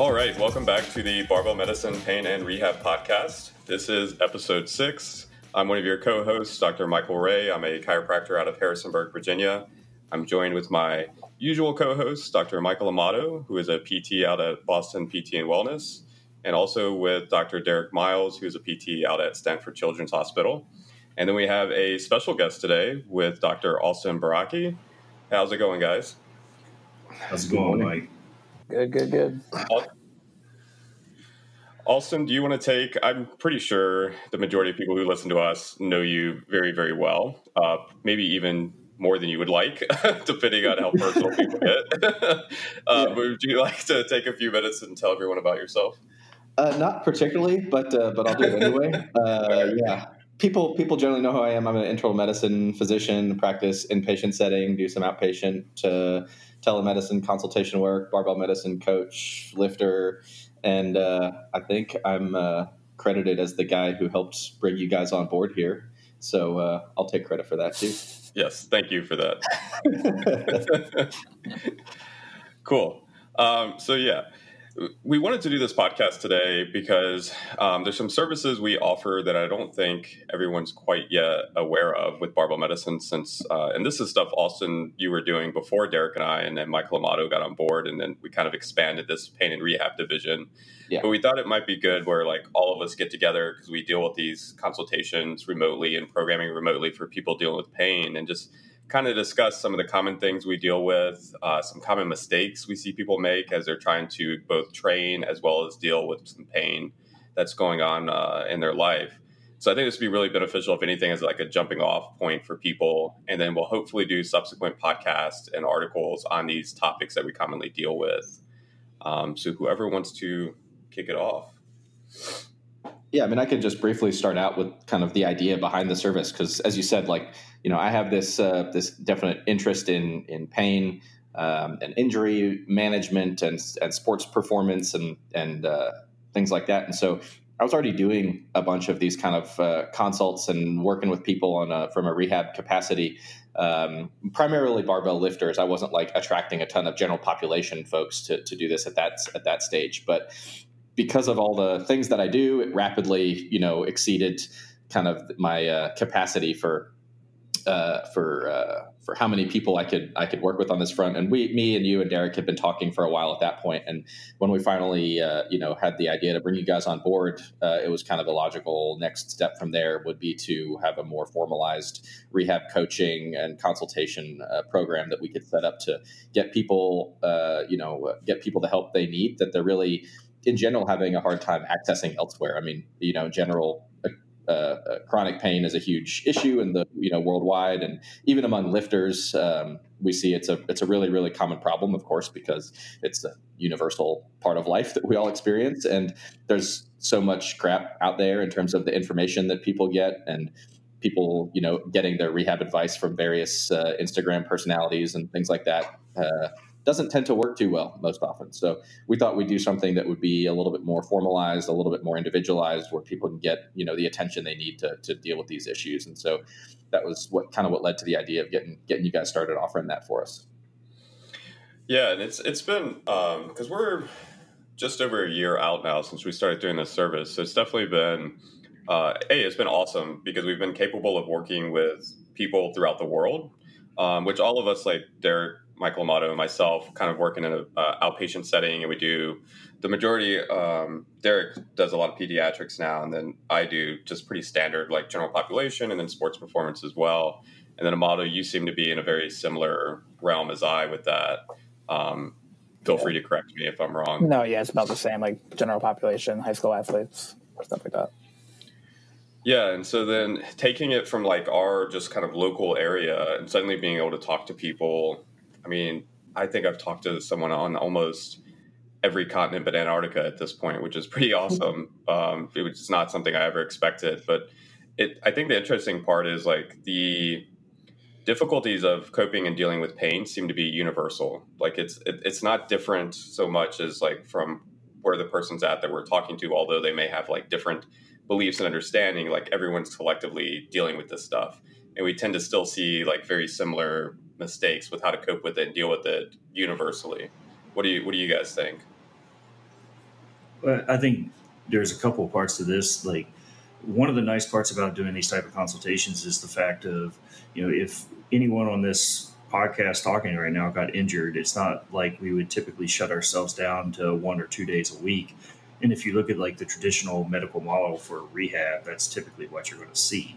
All right, welcome back to the Barbell Medicine Pain and Rehab Podcast. This is episode six. I'm one of your co hosts, Dr. Michael Ray. I'm a chiropractor out of Harrisonburg, Virginia. I'm joined with my usual co host, Dr. Michael Amato, who is a PT out at Boston PT and Wellness, and also with Dr. Derek Miles, who is a PT out at Stanford Children's Hospital. And then we have a special guest today with Dr. Austin Baraki. How's it going, guys? How's it going, Mike? Good, good, good. Austin, do you want to take? I'm pretty sure the majority of people who listen to us know you very, very well. Uh, maybe even more than you would like, depending on how personal people get. uh, yeah. Would you like to take a few minutes and tell everyone about yourself? Uh, not particularly, but uh, but I'll do it anyway. Uh, yeah, people people generally know who I am. I'm an internal medicine physician, practice inpatient setting, do some outpatient uh, telemedicine consultation work, barbell medicine coach, lifter, and uh, I think I'm uh, credited as the guy who helped bring you guys on board here. So uh, I'll take credit for that too. Yes, thank you for that. cool. Um, so yeah, we wanted to do this podcast today because um, there's some services we offer that I don't think everyone's quite yet aware of with barbell medicine. Since uh, and this is stuff Austin you were doing before Derek and I, and then Michael Amato got on board, and then we kind of expanded this pain and rehab division. Yeah. But we thought it might be good where like all of us get together because we deal with these consultations remotely and programming remotely for people dealing with pain and just kind of discuss some of the common things we deal with, uh, some common mistakes we see people make as they're trying to both train as well as deal with some pain that's going on uh, in their life. So I think this would be really beneficial, if anything, as like a jumping off point for people. And then we'll hopefully do subsequent podcasts and articles on these topics that we commonly deal with. Um, so whoever wants to kick it off. Yeah, I mean, I could just briefly start out with kind of the idea behind the service because, as you said, like you know, I have this uh, this definite interest in in pain um, and injury management and and sports performance and and uh, things like that. And so I was already doing a bunch of these kind of uh, consults and working with people on a, from a rehab capacity, um, primarily barbell lifters. I wasn't like attracting a ton of general population folks to, to do this at that at that stage, but because of all the things that I do, it rapidly you know exceeded kind of my uh, capacity for uh, for uh, for how many people I could I could work with on this front. And we, me and you and Derek had been talking for a while at that point. And when we finally, uh, you know, had the idea to bring you guys on board, uh, it was kind of the logical next step from there would be to have a more formalized rehab coaching and consultation uh, program that we could set up to get people, uh, you know, get people the help they need that they're really in general having a hard time accessing elsewhere. I mean, you know, general, uh, uh, chronic pain is a huge issue in the you know worldwide, and even among lifters, um, we see it's a it's a really really common problem, of course, because it's a universal part of life that we all experience, and there's so much crap out there in terms of the information that people get and people you know getting their rehab advice from various uh, Instagram personalities and things like that. Doesn't tend to work too well most often. So we thought we'd do something that would be a little bit more formalized, a little bit more individualized, where people can get you know the attention they need to, to deal with these issues. And so that was what kind of what led to the idea of getting getting you guys started offering that for us. Yeah, and it's it's been because um, we're just over a year out now since we started doing this service. So it's definitely been uh, a it's been awesome because we've been capable of working with people throughout the world, um, which all of us like Derek, Michael Amato, and myself kind of work in an uh, outpatient setting, and we do the majority. Um, Derek does a lot of pediatrics now, and then I do just pretty standard like general population, and then sports performance as well. And then Amato, you seem to be in a very similar realm as I with that. Um, feel yeah. free to correct me if I'm wrong. No, yeah, it's about the same, like general population, high school athletes, stuff like that. Yeah, and so then taking it from like our just kind of local area and suddenly being able to talk to people. I mean, I think I've talked to someone on almost every continent but Antarctica at this point, which is pretty awesome. Um, it was not something I ever expected, but it. I think the interesting part is like the difficulties of coping and dealing with pain seem to be universal. Like it's it, it's not different so much as like from where the person's at that we're talking to, although they may have like different beliefs and understanding. Like everyone's collectively dealing with this stuff, and we tend to still see like very similar mistakes with how to cope with it and deal with it universally. What do you What do you guys think? Well, I think there's a couple parts to this. Like one of the nice parts about doing these type of consultations is the fact of you know if anyone on this podcast talking right now got injured, it's not like we would typically shut ourselves down to one or two days a week. And if you look at like the traditional medical model for rehab, that's typically what you're going to see.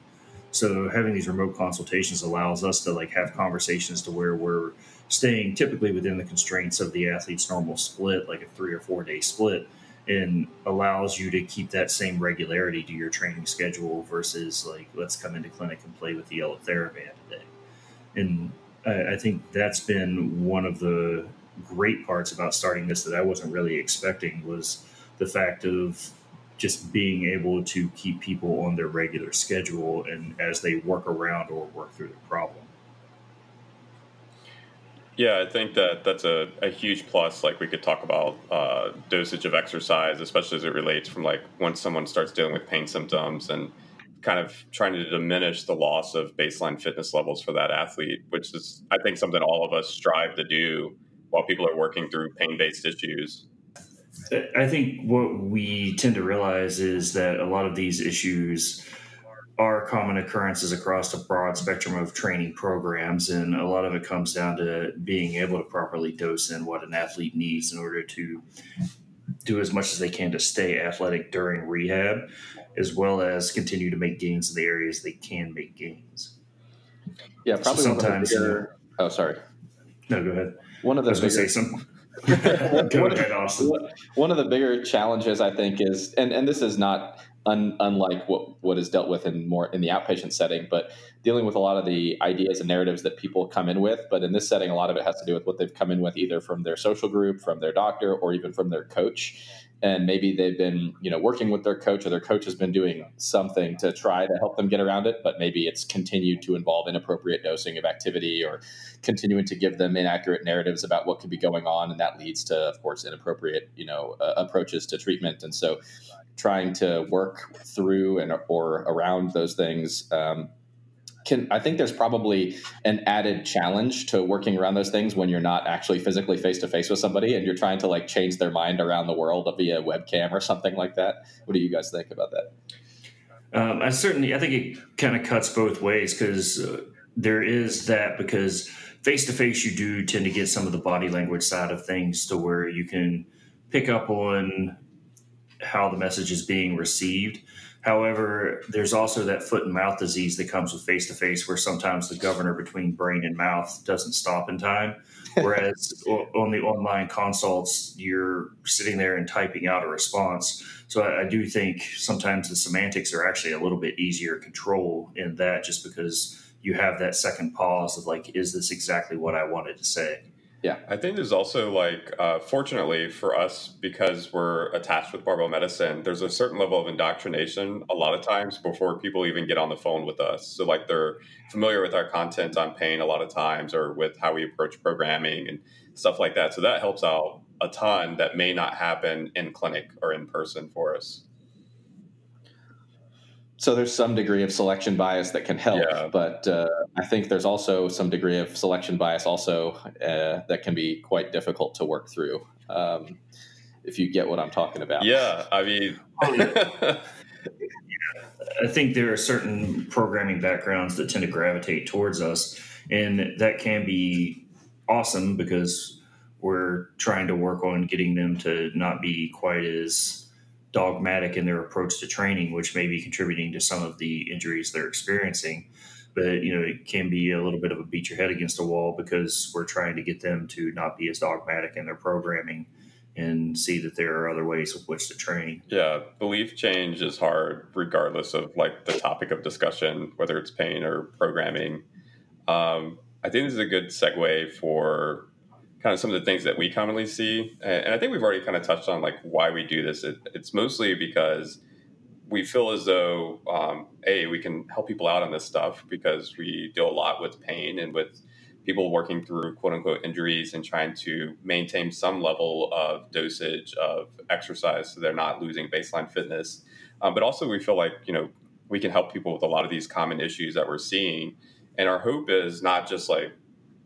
So having these remote consultations allows us to like have conversations to where we're staying typically within the constraints of the athlete's normal split, like a three or four day split, and allows you to keep that same regularity to your training schedule versus like let's come into clinic and play with the yellow TheraBand today and I, I think that's been one of the great parts about starting this that I wasn't really expecting was the fact of just being able to keep people on their regular schedule and as they work around or work through the problem. Yeah, I think that that's a, a huge plus. Like we could talk about uh, dosage of exercise, especially as it relates from like once someone starts dealing with pain symptoms and kind of trying to diminish the loss of baseline fitness levels for that athlete, which is, I think, something all of us strive to do while people are working through pain based issues. I think what we tend to realize is that a lot of these issues are common occurrences across a broad spectrum of training programs, and a lot of it comes down to being able to properly dose in what an athlete needs in order to do as much as they can to stay athletic during rehab as well as continue to make gains in the areas they can make gains. Yeah, probably so sometimes. Bigger, oh, sorry. No, go ahead. One of the bigger, say some. Austin. One of the bigger challenges, I think, is and and this is not un, unlike what what is dealt with in more in the outpatient setting, but dealing with a lot of the ideas and narratives that people come in with. But in this setting, a lot of it has to do with what they've come in with, either from their social group, from their doctor, or even from their coach and maybe they've been you know working with their coach or their coach has been doing something to try to help them get around it but maybe it's continued to involve inappropriate dosing of activity or continuing to give them inaccurate narratives about what could be going on and that leads to of course inappropriate you know uh, approaches to treatment. And so trying to work through and or around those things um, can I think there's probably an added challenge to working around those things when you're not actually physically face to face with somebody and you're trying to like change their mind around the world via webcam or something like that. What do you guys think about that? Um, I certainly I think it kind of cuts both ways because uh, there is that because face to face you do tend to get some of the body language side of things to where you can pick up on how the message is being received However, there's also that foot and mouth disease that comes with face to face, where sometimes the governor between brain and mouth doesn't stop in time. Whereas on the online consults, you're sitting there and typing out a response. So I, I, do think sometimes the semantics are actually a little bit easier control in that just because you have that second pause of like, is this exactly what I wanted to say? Yeah. I think there's also like, uh, fortunately for us, because we're attached with barbell medicine, there's a certain level of indoctrination a lot of times before people even get on the phone with us. So, like, they're familiar with our content on pain a lot of times or with how we approach programming and stuff like that. So, that helps out a ton that may not happen in clinic or in person for us so there's some degree of selection bias that can help, yeah. but uh, I think there's also some degree of selection bias also uh, that can be quite difficult to work through. Um, if you get what I'm talking about. Yeah, I mean, I think there are certain programming backgrounds that tend to gravitate towards us, and that can be awesome because we're trying to work on getting them to not be quite as dogmatic in their approach to training, which may be contributing to some of the injuries they're experiencing. But you know, it can be a little bit of a beat your head against a wall because we're trying to get them to not be as dogmatic in their programming and see that there are other ways with which to train. Yeah, belief change is hard regardless of like the topic of discussion, whether it's pain or programming. Um, I think this is a good segue for kind of some of the things that we commonly see, and, I think we've already kind of touched on like why we do this. It, it's mostly because we feel as though um, a we can help people out on this stuff because we deal a lot with pain and with people working through quote unquote injuries and trying to maintain some level of dosage of exercise so they're not losing baseline fitness. Um, but also, we feel like, you know, we can help people with a lot of these common issues that we're seeing. And our hope is not just like,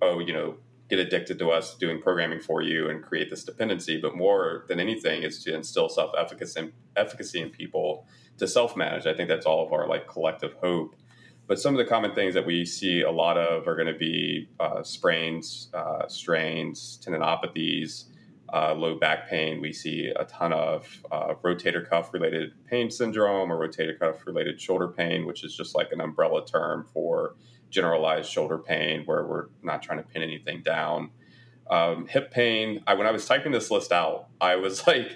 oh, you know, get addicted to us doing programming for you and create this dependency, but more than anything is to instill self efficacy in people to self manage. I think that's all of our like collective hope. But some of the common things that we see a lot of are going to be uh, sprains, uh, strains, tendinopathies, uh, low back pain. We see a ton of uh, rotator cuff related pain syndrome or rotator cuff related shoulder pain, which is just like an umbrella term for generalized shoulder pain where we're not trying to pin anything down. Um, hip pain, I, when I was typing this list out, I was like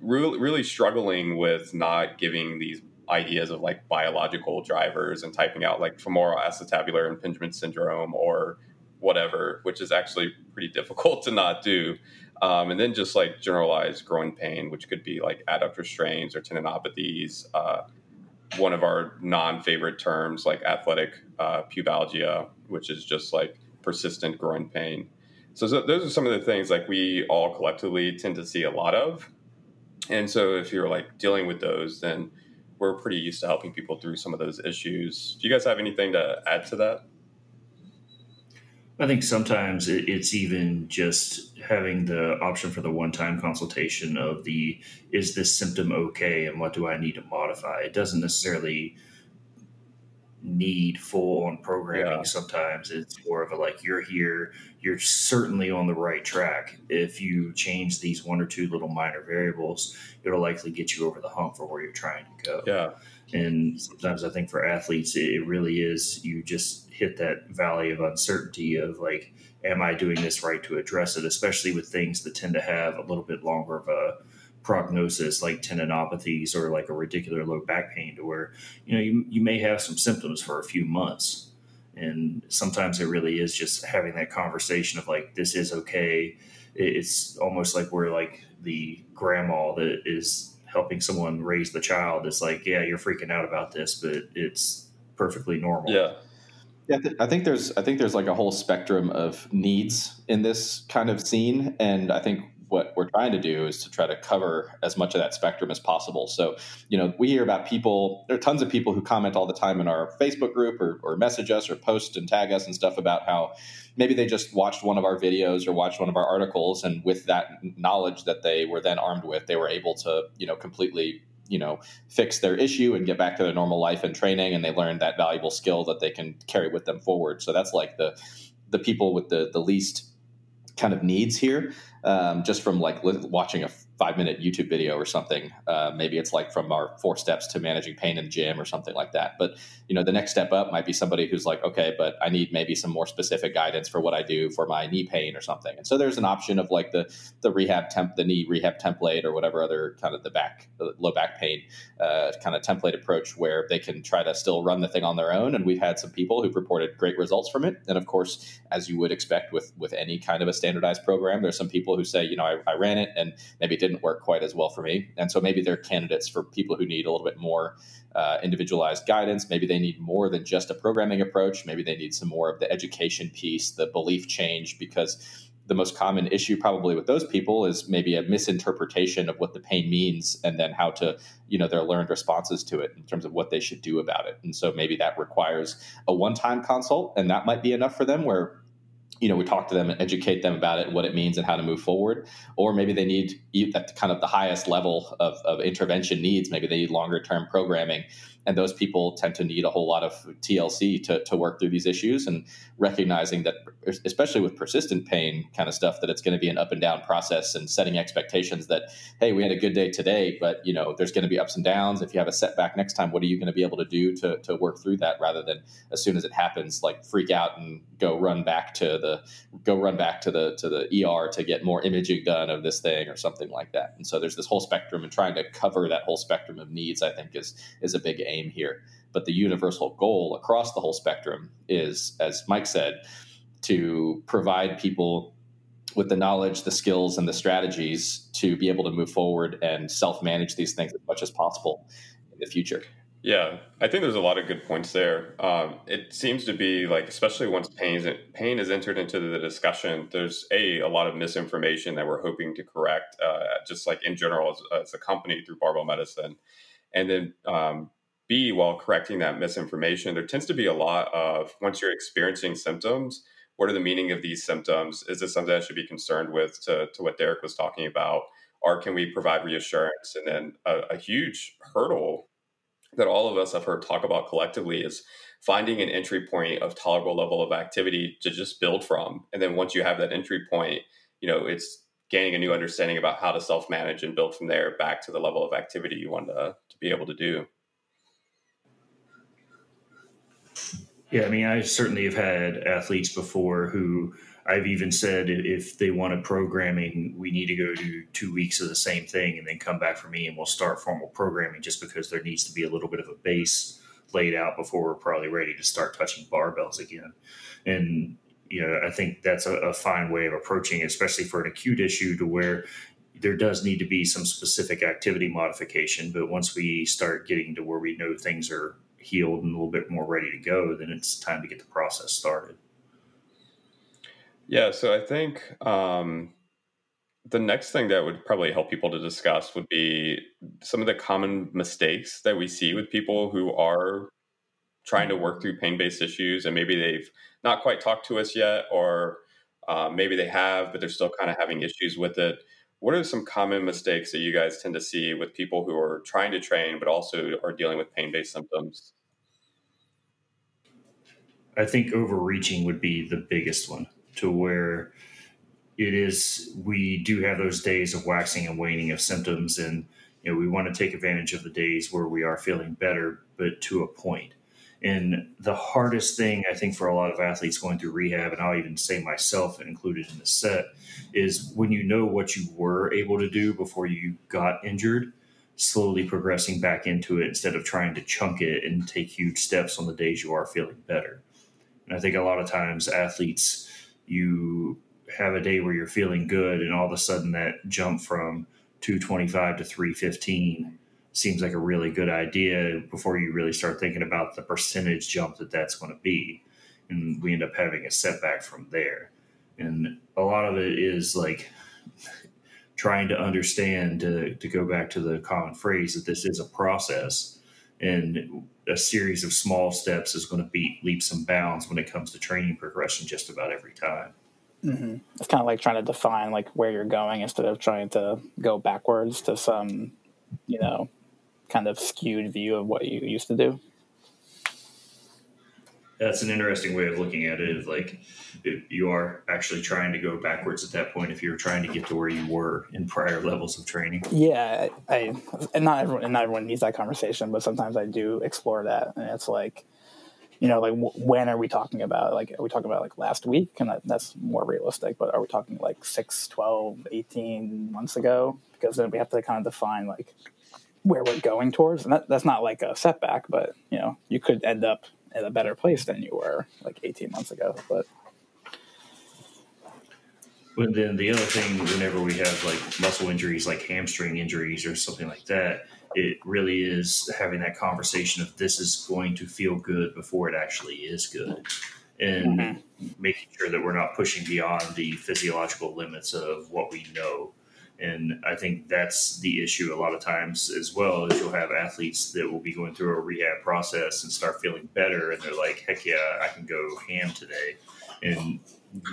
really, really struggling with not giving these ideas of like biological drivers and typing out like femoral acetabular impingement syndrome or whatever, which is actually pretty difficult to not do. Um, and then just like generalized groin pain, which could be like adductor strains or tendinopathies. Uh, one of our non-favorite terms, like athletic uh, pubalgia, which is just like persistent groin pain. So, so those are some of the things like we all collectively tend to see a lot of. And so if you're like dealing with those, then we're pretty used to helping people through some of those issues. Do you guys have anything to add to that? I think sometimes it's even just having the option for the one-time consultation of the is this symptom okay and what do I need to modify. It doesn't necessarily need full on programming yeah. sometimes. It's more of a like you're here. You're certainly on the right track. If you change these one or two little minor variables it'll likely get you over the hump for where you're trying to go. Yeah and sometimes i think for athletes it really is you just hit that valley of uncertainty of like am i doing this right to address it? Especially with things that tend to have a little bit longer of a prognosis like tendinopathies or like a radicular low back pain to where you know you, you may have some symptoms for a few months. And sometimes it really is just having that conversation of like this is okay. It's almost like we're like the grandma that is helping someone raise the child it's like yeah you're freaking out about this but it's perfectly normal. Yeah. Yeah, I think there's I think there's like a whole spectrum of needs in this kind of scene, and I think what we're trying to do is to try to cover as much of that spectrum as possible. So, you know, we hear about people, there are tons of people who comment all the time in our Facebook group or, or message us or post and tag us and stuff about how maybe they just watched one of our videos or watched one of our articles. And with that knowledge that they were then armed with, they were able to, you know, completely you know fix their issue and get back to their normal life and training and they learned that valuable skill that they can carry with them forward so that's like the the people with the the least kind of needs here um, just from like watching a five minute YouTube video or something. Uh, maybe it's like from our four steps to managing pain in the gym or something like that. But you know, the next step up might be somebody who's like, okay, but I need maybe some more specific guidance for what I do for my knee pain or something. And so there's an option of like the the rehab temp, the knee rehab template or whatever other kind of the back the low back pain uh, kind of template approach where they can try to still run the thing on their own. And we've had some people who've reported great results from it. And of course, as you would expect with with any kind of a standardized program, there's some people who say, you know, I, I ran it and maybe it didn't work quite as well for me. And so maybe they're candidates for people who need a little bit more uh, individualized guidance. Maybe they need more than just a programming approach. Maybe they need some more of the education piece, the belief change, because the most common issue probably with those people is maybe a misinterpretation of what the pain means and then how to you know their learned responses to it in terms of what they should do about it and so maybe that requires a one-time consult and that might be enough for them where you know, we talk to them and educate them about it, what it means, and how to move forward. Or maybe they need at kind of the highest level of, of intervention needs. Maybe they need longer term programming and those people tend to need a whole lot of TLC to, to work through these issues and recognizing that especially with persistent pain kind of stuff that it's going to be an up and down process and setting expectations that hey we had a good day today but you know there's going to be ups and downs. If you have a setback next time what are you going to be able to do to, to work through that rather than as soon as it happens like freak out and go run back to the go run back to the to the ER to get more imaging done of this thing or something like that. And so there's this whole spectrum and trying to cover that whole spectrum of needs I think is is a big aim here. But the universal goal across the whole spectrum is, as Mike said, to provide people with the knowledge, the skills, and the strategies to be able to move forward and self manage these things as much as possible in the future. Yeah, I think there's a lot of good points there. Um, it seems to be like, especially once pain is, pain is entered into the discussion, there's a a lot of misinformation that we're hoping to correct, uh, just like in general as, as, a company through barbell medicine, and then um, While correcting that misinformation, there tends to be a lot of once you're experiencing symptoms, what are the meaning of these symptoms? Is this something I should be concerned with to, to what Derek was talking about? Or can we provide reassurance? And then a, a huge hurdle that all of us have heard talk about collectively is finding an entry point of tolerable level of activity to just build from. And then once you have that entry point, you know, it's gaining a new understanding about how to self manage and build from there back to the level of activity you want to, to be able to do. Yeah, I mean, I certainly have had athletes before who I've even said if they wanted programming, we need to go do two weeks of the same thing and then come back for me and we'll start formal programming just because there needs to be a little bit of a base laid out before we're probably ready to start touching barbells again. And, you know, I think that's a, a fine way of approaching it, especially for an acute issue to where there does need to be some specific activity modification. But once we start getting to where we know things are healed and a little bit more ready to go, then it's time to get the process started. Yeah, so I think um, the next thing that would probably help people to discuss would be some of the common mistakes that we see with people who are trying to work through pain based issues and maybe they've not quite talked to us yet, or uh, maybe they have, but they're still kind of having issues with it. What are some common mistakes that you guys tend to see with people who are trying to train but also are dealing with pain based symptoms? I think overreaching would be the biggest one to where it is we do have those days of waxing and waning of symptoms and you know we want to take advantage of the days where we are feeling better but to a point and the hardest thing I think for a lot of athletes going through rehab, and I'll even say myself included in the set, is when you know what you were able to do before you got injured, slowly progressing back into it instead of trying to chunk it and take huge steps on the days you are feeling better. And I think a lot of times athletes, you have a day where you're feeling good, and all of a sudden that jump from 225 to 315 seems like a really good idea before you really start thinking about the percentage jump that that's going to be. And we end up having a setback from there. And a lot of it is like trying to understand to, to go back to the common phrase that this is a process and a series of small steps is going to beat leaps and bounds when it comes to training progression just about every time. Mm-hmm. It's kind of like trying to define like where you're going instead of trying to go backwards to some, you know, kind of skewed view of what you used to do. That's an interesting way of looking at it. Is like you are actually trying to go backwards at that point if you're trying to get to where you were in prior levels of training. Yeah, I, and not everyone and not everyone needs that conversation, but sometimes I do explore that, and it's like, you know, like when are we talking about? Like, are we talking about like last week? And that, that's more realistic, but are we talking like 6, 12, 18 months ago? Because then we have to kind of define like where we're going towards. And that, that's not like a setback, but you know, you could end up in a better place than you were like 18 months ago. But but then the other thing, whenever we have like muscle injuries, like hamstring injuries or something like that, it really is having that conversation of this is going to feel good before it actually is good. And mm-hmm. making sure that we're not pushing beyond the physiological limits of what we know and I think that's the issue a lot of times as well is you'll have athletes that will be going through a rehab process and start feeling better and they're like, heck yeah, I can go ham today. and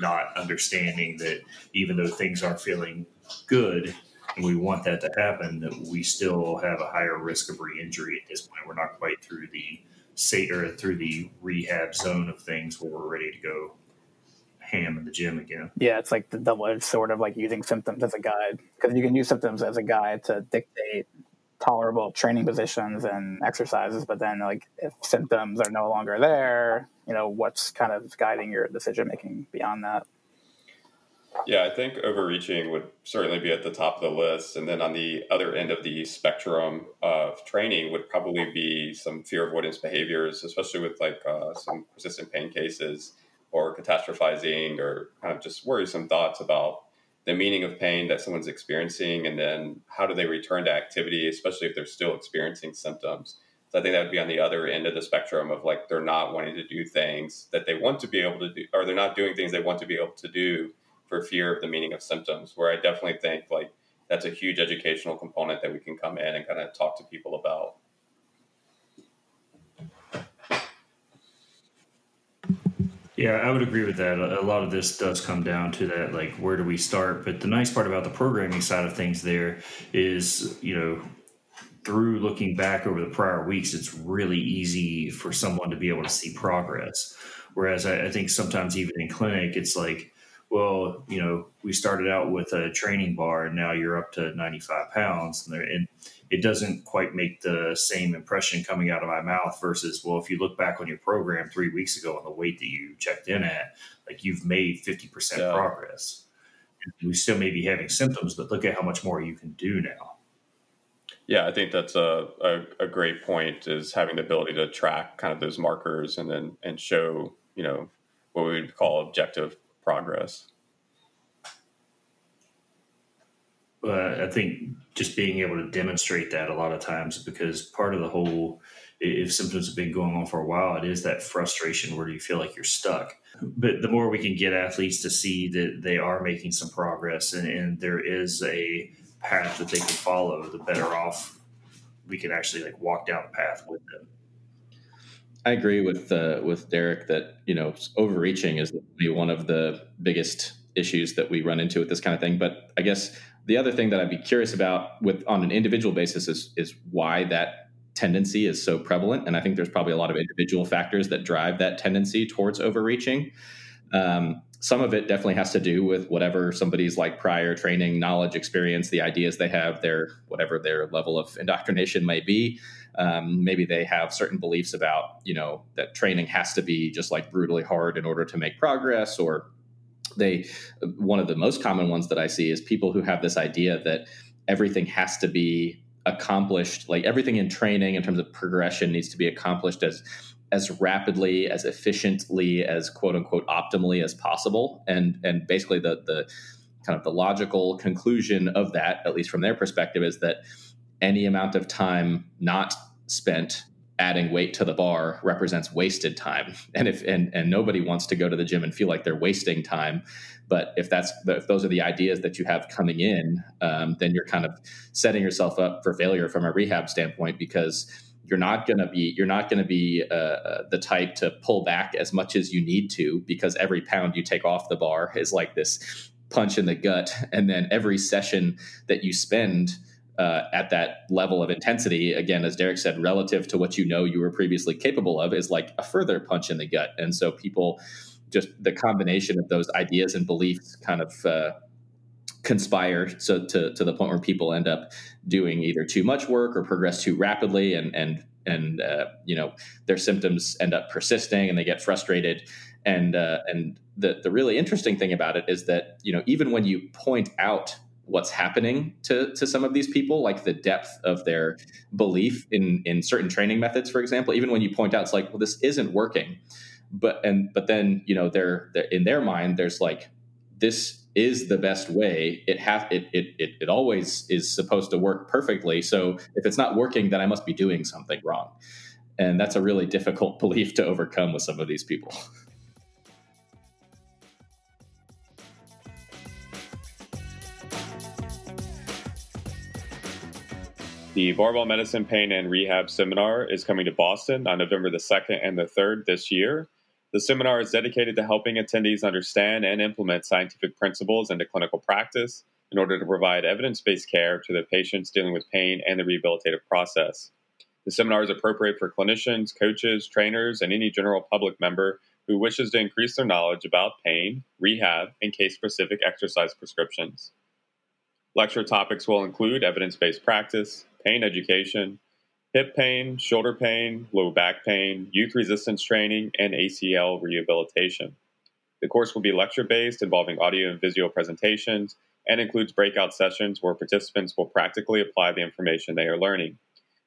not understanding that even though things aren't feeling good and we want that to happen, that we still have a higher risk of re-injury at this point. We're not quite through the say or through the rehab zone of things where we're ready to go ham in the gym again. Yeah, it's like the double-edged sword of like using symptoms as a guide because you can use symptoms as a guide to dictate tolerable training positions and exercises, but then like if symptoms are no longer there, you know, what's kind of guiding your decision making beyond that? Yeah, I think overreaching would certainly be at the top of the list. And then on the other end of the spectrum of training would probably be some fear avoidance behaviors, especially with like uh, some persistent pain cases or catastrophizing or kind of just worrisome thoughts about the meaning of pain that someone's experiencing and then how do they return to activity, especially if they're still experiencing symptoms. So I think that would be on the other end of the spectrum of like they're not wanting to do things that they want to be able to do, or they're not doing things they want to be able to do for fear of the meaning of symptoms. Where I definitely think like that's a huge educational component that we can come in and kind of talk to people about. Yeah, I would agree with that. A lot of this does come down to that, like, where do we start? But the nice part about the programming side of things there is, you know, through looking back over the prior weeks, it's really easy for someone to be able to see progress. Whereas I, I think sometimes even in clinic, it's like, well, you know, we started out with a training bar and now you're up to 95 pounds. And, and it doesn't quite make the same impression coming out of my mouth versus, well, if you look back on your program three weeks ago on the weight that you checked in at, like you've made 50% yeah. progress. We still may be having symptoms, but look at how much more you can do now. Yeah, I think that's a, a, a great point is having the ability to track kind of those markers and then and show, you know, what we would call objective progress. I think just being able to demonstrate that a lot of times because part of the whole if symptoms have been going on for a while, it is that frustration where you feel like you're stuck. But the more we can get athletes to see that they are making some progress and, and there is a path that they can follow, the better off we can actually like walk down the path with them. I agree with uh, with Derek that you know overreaching is one of the biggest issues that we run into with this kind of thing. But I guess the other thing that I'd be curious about with on an individual basis is is why that tendency is so prevalent, and I think there's probably a lot of individual factors that drive that tendency towards overreaching. Um, some of it definitely has to do with whatever somebody's like prior training, knowledge, experience, the ideas they have, their whatever their level of indoctrination may be. Um, maybe they have certain beliefs about you know that training has to be just like brutally hard in order to make progress, or they one of the most common ones that I see is people who have this idea that everything has to be accomplished like everything in training in terms of progression needs to be accomplished as as rapidly as efficiently as quote unquote optimally as possible. And and basically the the kind of the logical conclusion of that at least from their perspective is that any amount of time not spent adding weight to the bar represents wasted time. And if and and nobody wants to go to the gym and feel like they're wasting time. But if that's if those are the ideas that you have coming in um, then you're kind of setting yourself up for failure from a rehab standpoint because you're not going to be you're not going to be uh, uh, the type to pull back as much as you need to because every pound you take off the bar is like this punch in the gut and then every session that you spend uh, at that level of intensity, again, as Derek said, relative to what you know you were previously capable of, is like a further punch in the gut. And so people just the combination of those ideas and beliefs kind of uh, conspire so to, to the point where people end up doing either too much work or progress too rapidly and and and uh, you know their symptoms end up persisting and they get frustrated and uh, and the the really interesting thing about it is that you know even when you point out what's happening to to some of these people, like the depth of their belief in in certain training methods, for example. Even when you point out, it's like, well, this isn't working, but and but then you know they're, they're in their mind, there's like this is the best way. It has it, it it it always is supposed to work perfectly. So if it's not working, then I must be doing something wrong. And that's a really difficult belief to overcome with some of these people. The Barbell Medicine Pain and Rehab Seminar is coming to Boston on November the 2nd and the 3rd this year. The seminar is dedicated to helping attendees understand and implement scientific principles into clinical practice in order to provide evidence based care to the patients dealing with pain and the rehabilitative process. The seminar is appropriate for clinicians, coaches, trainers, and any general public member who wishes to increase their knowledge about pain, rehab, and case specific exercise prescriptions. Lecture topics will include evidence based practice, pain education, hip pain, shoulder pain, low back pain, youth resistance training, and ACL rehabilitation. The course will be lecture based, involving audio and visual presentations, and includes breakout sessions where participants will practically apply the information they are learning.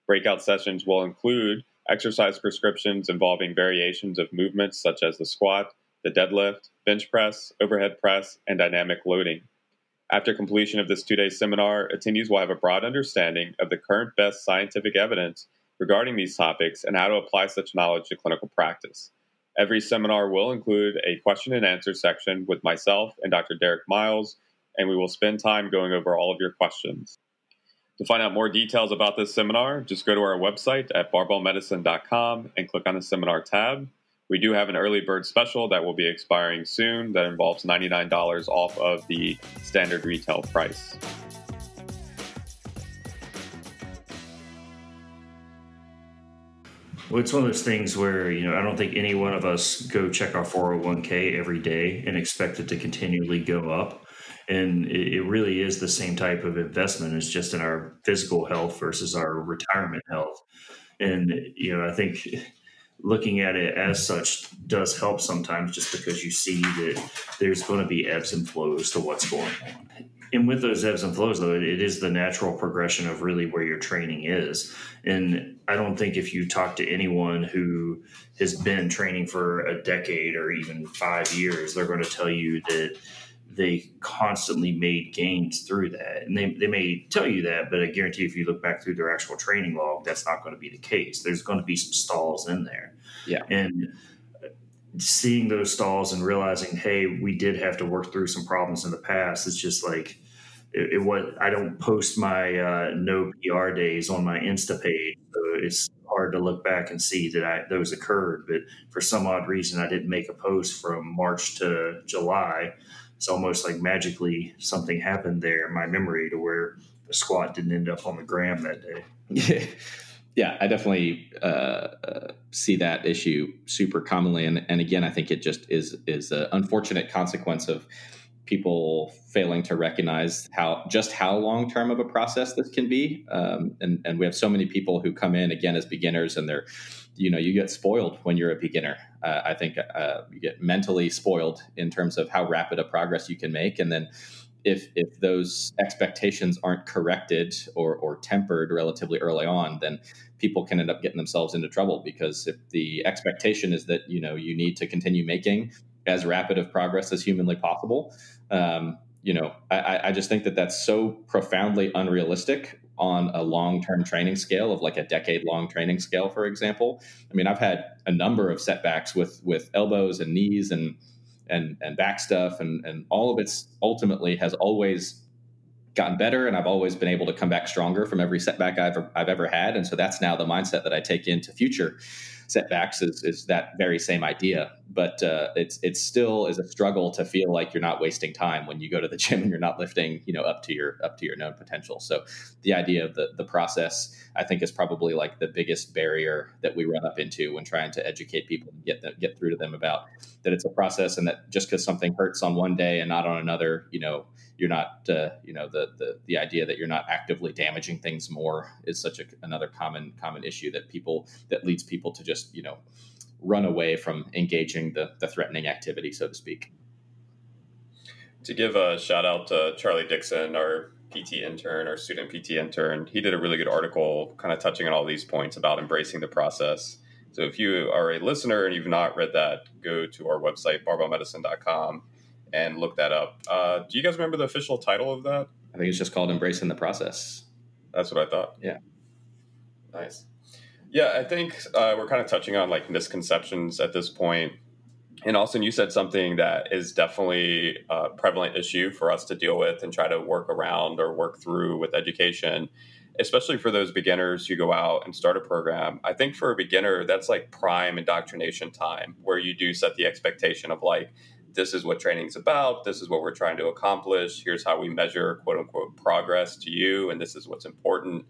Breakout sessions will include exercise prescriptions involving variations of movements such as the squat, the deadlift, bench press, overhead press, and dynamic loading. After completion of this two day seminar, attendees will have a broad understanding of the current best scientific evidence regarding these topics and how to apply such knowledge to clinical practice. Every seminar will include a question and answer section with myself and Dr. Derek Miles, and we will spend time going over all of your questions. To find out more details about this seminar, just go to our website at barbellmedicine.com and click on the seminar tab. We do have an early bird special that will be expiring soon that involves $99 off of the standard retail price. Well, it's one of those things where, you know, I don't think any one of us go check our 401k every day and expect it to continually go up. And it, really is the same type of investment. It's just in our physical health versus our retirement health. And, you know, I think looking at it as such does help sometimes just because you see that there's going to be ebbs and flows to what's going on. And with those ebbs and flows, though, it is the natural progression of really where your training is. And I don't think if you talk to anyone who has been training for a decade or even five years, they're going to tell you that they constantly made gains through that. And they, they may tell you that, but I guarantee if you look back through their actual training log, that's not going to be the case. There's going to be some stalls in there. Yeah. And seeing those stalls and realizing, hey, we did have to work through some problems in the past, it's just like, it, it was, I don't post my uh, no PR days on my Insta page. So it's hard to look back and see that I, those occurred. But for some odd reason, I didn't make a post from March to July it's almost like magically something happened there in my memory to where the squat didn't end up on the gram that day. Yeah, yeah, I definitely uh, uh, see that issue super commonly, and and again, I think it just is is an unfortunate consequence of people failing to recognize how just how long term of a process this can be, um, and and we have so many people who come in again as beginners and they're you know you get spoiled when you're a beginner. Uh, i think uh, you get mentally spoiled in terms of how rapid a progress you can make. And then if if those expectations aren't corrected or, or tempered relatively early on then people can end up getting themselves into trouble. Because if the expectation is that you know you need to continue making as rapid of progress as humanly possible um, you know I, I just think that that's so profoundly unrealistic on a long-term training scale of like a decade-long training scale, for example. I mean, I've had a number of setbacks with with elbows and knees and and and back stuff, and and all of it's ultimately has always gotten better, and I've always been able to come back stronger from every setback I've I've ever had, and so that's now the mindset that I take into future setbacks is, is that very same idea. But uh, it's it's still is a struggle to feel like you're not wasting time when you go to the gym and you're not lifting you know up to your up to your known potential. So the idea of the the process I think is probably like the biggest barrier that we run up into when trying to educate people and get them, get through to them about that it's a process and that just because something hurts on one day and not on another, you know, you're not uh, you know the, the the idea that you're not actively damaging things more is such a, another common common issue that people that leads people to just you know run away from engaging the the threatening activity so to speak to give a shout out to charlie dixon our pt intern our student pt intern he did a really good article kind of touching on all these points about embracing the process so if you are a listener and you've not read that go to our website barbellmedicine.com and look that up. Uh, do you guys remember the official title of that? I think it's just called Embracing the Process. That's what I thought. Yeah. Nice. Yeah, I think uh, we're kind of touching on like misconceptions at this point. And Austin, you said something that is definitely a prevalent issue for us to deal with and try to work around or work through with education. especially for those beginners who go out and start a program. I think for a beginner, that's like prime indoctrination time where you do set the expectation of like, this is what training is about. This is what we're trying to accomplish. Here's how we measure quote unquote progress to you. And this is what's important.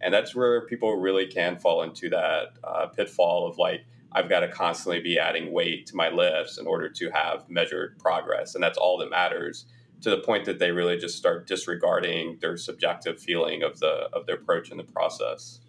And that's where people really can fall into that uh, pitfall of like, I've got to constantly be adding weight to my lifts in order to have measured progress. And that's all that matters to the point that they really just start disregarding their subjective feeling of the of their approach and the process.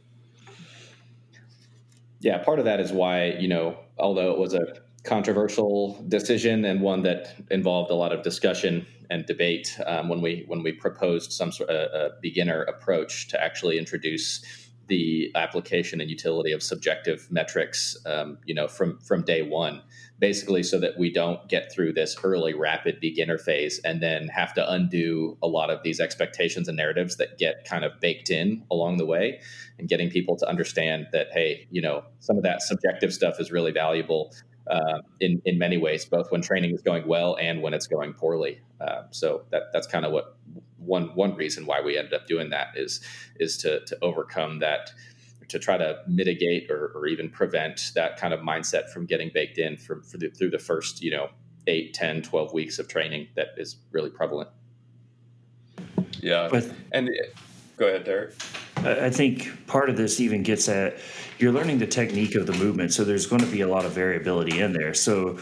Yeah, part of that is why, you know, although it was a controversial decision and one that involved a lot of discussion and debate um, when we when we proposed some sort of a beginner approach to actually introduce the application and utility of subjective metrics, um, you know, from from day one, basically, so that we don't get through this early rapid beginner phase and then have to undo a lot of these expectations and narratives that get kind of baked in along the way, and getting people to understand that hey, you know, some of that subjective stuff is really valuable. Uh, in in many ways, both when training is going well and when it's going poorly. Uh, so that that's kind of what one one reason why we ended up doing that is is to to overcome that to try to mitigate or, or even prevent that kind of mindset from getting baked in from the, through the first you know 8 10 12 weeks of training that is really prevalent. Yeah. And go ahead derek i think part of this even gets at you're learning the technique of the movement so there's going to be a lot of variability in there so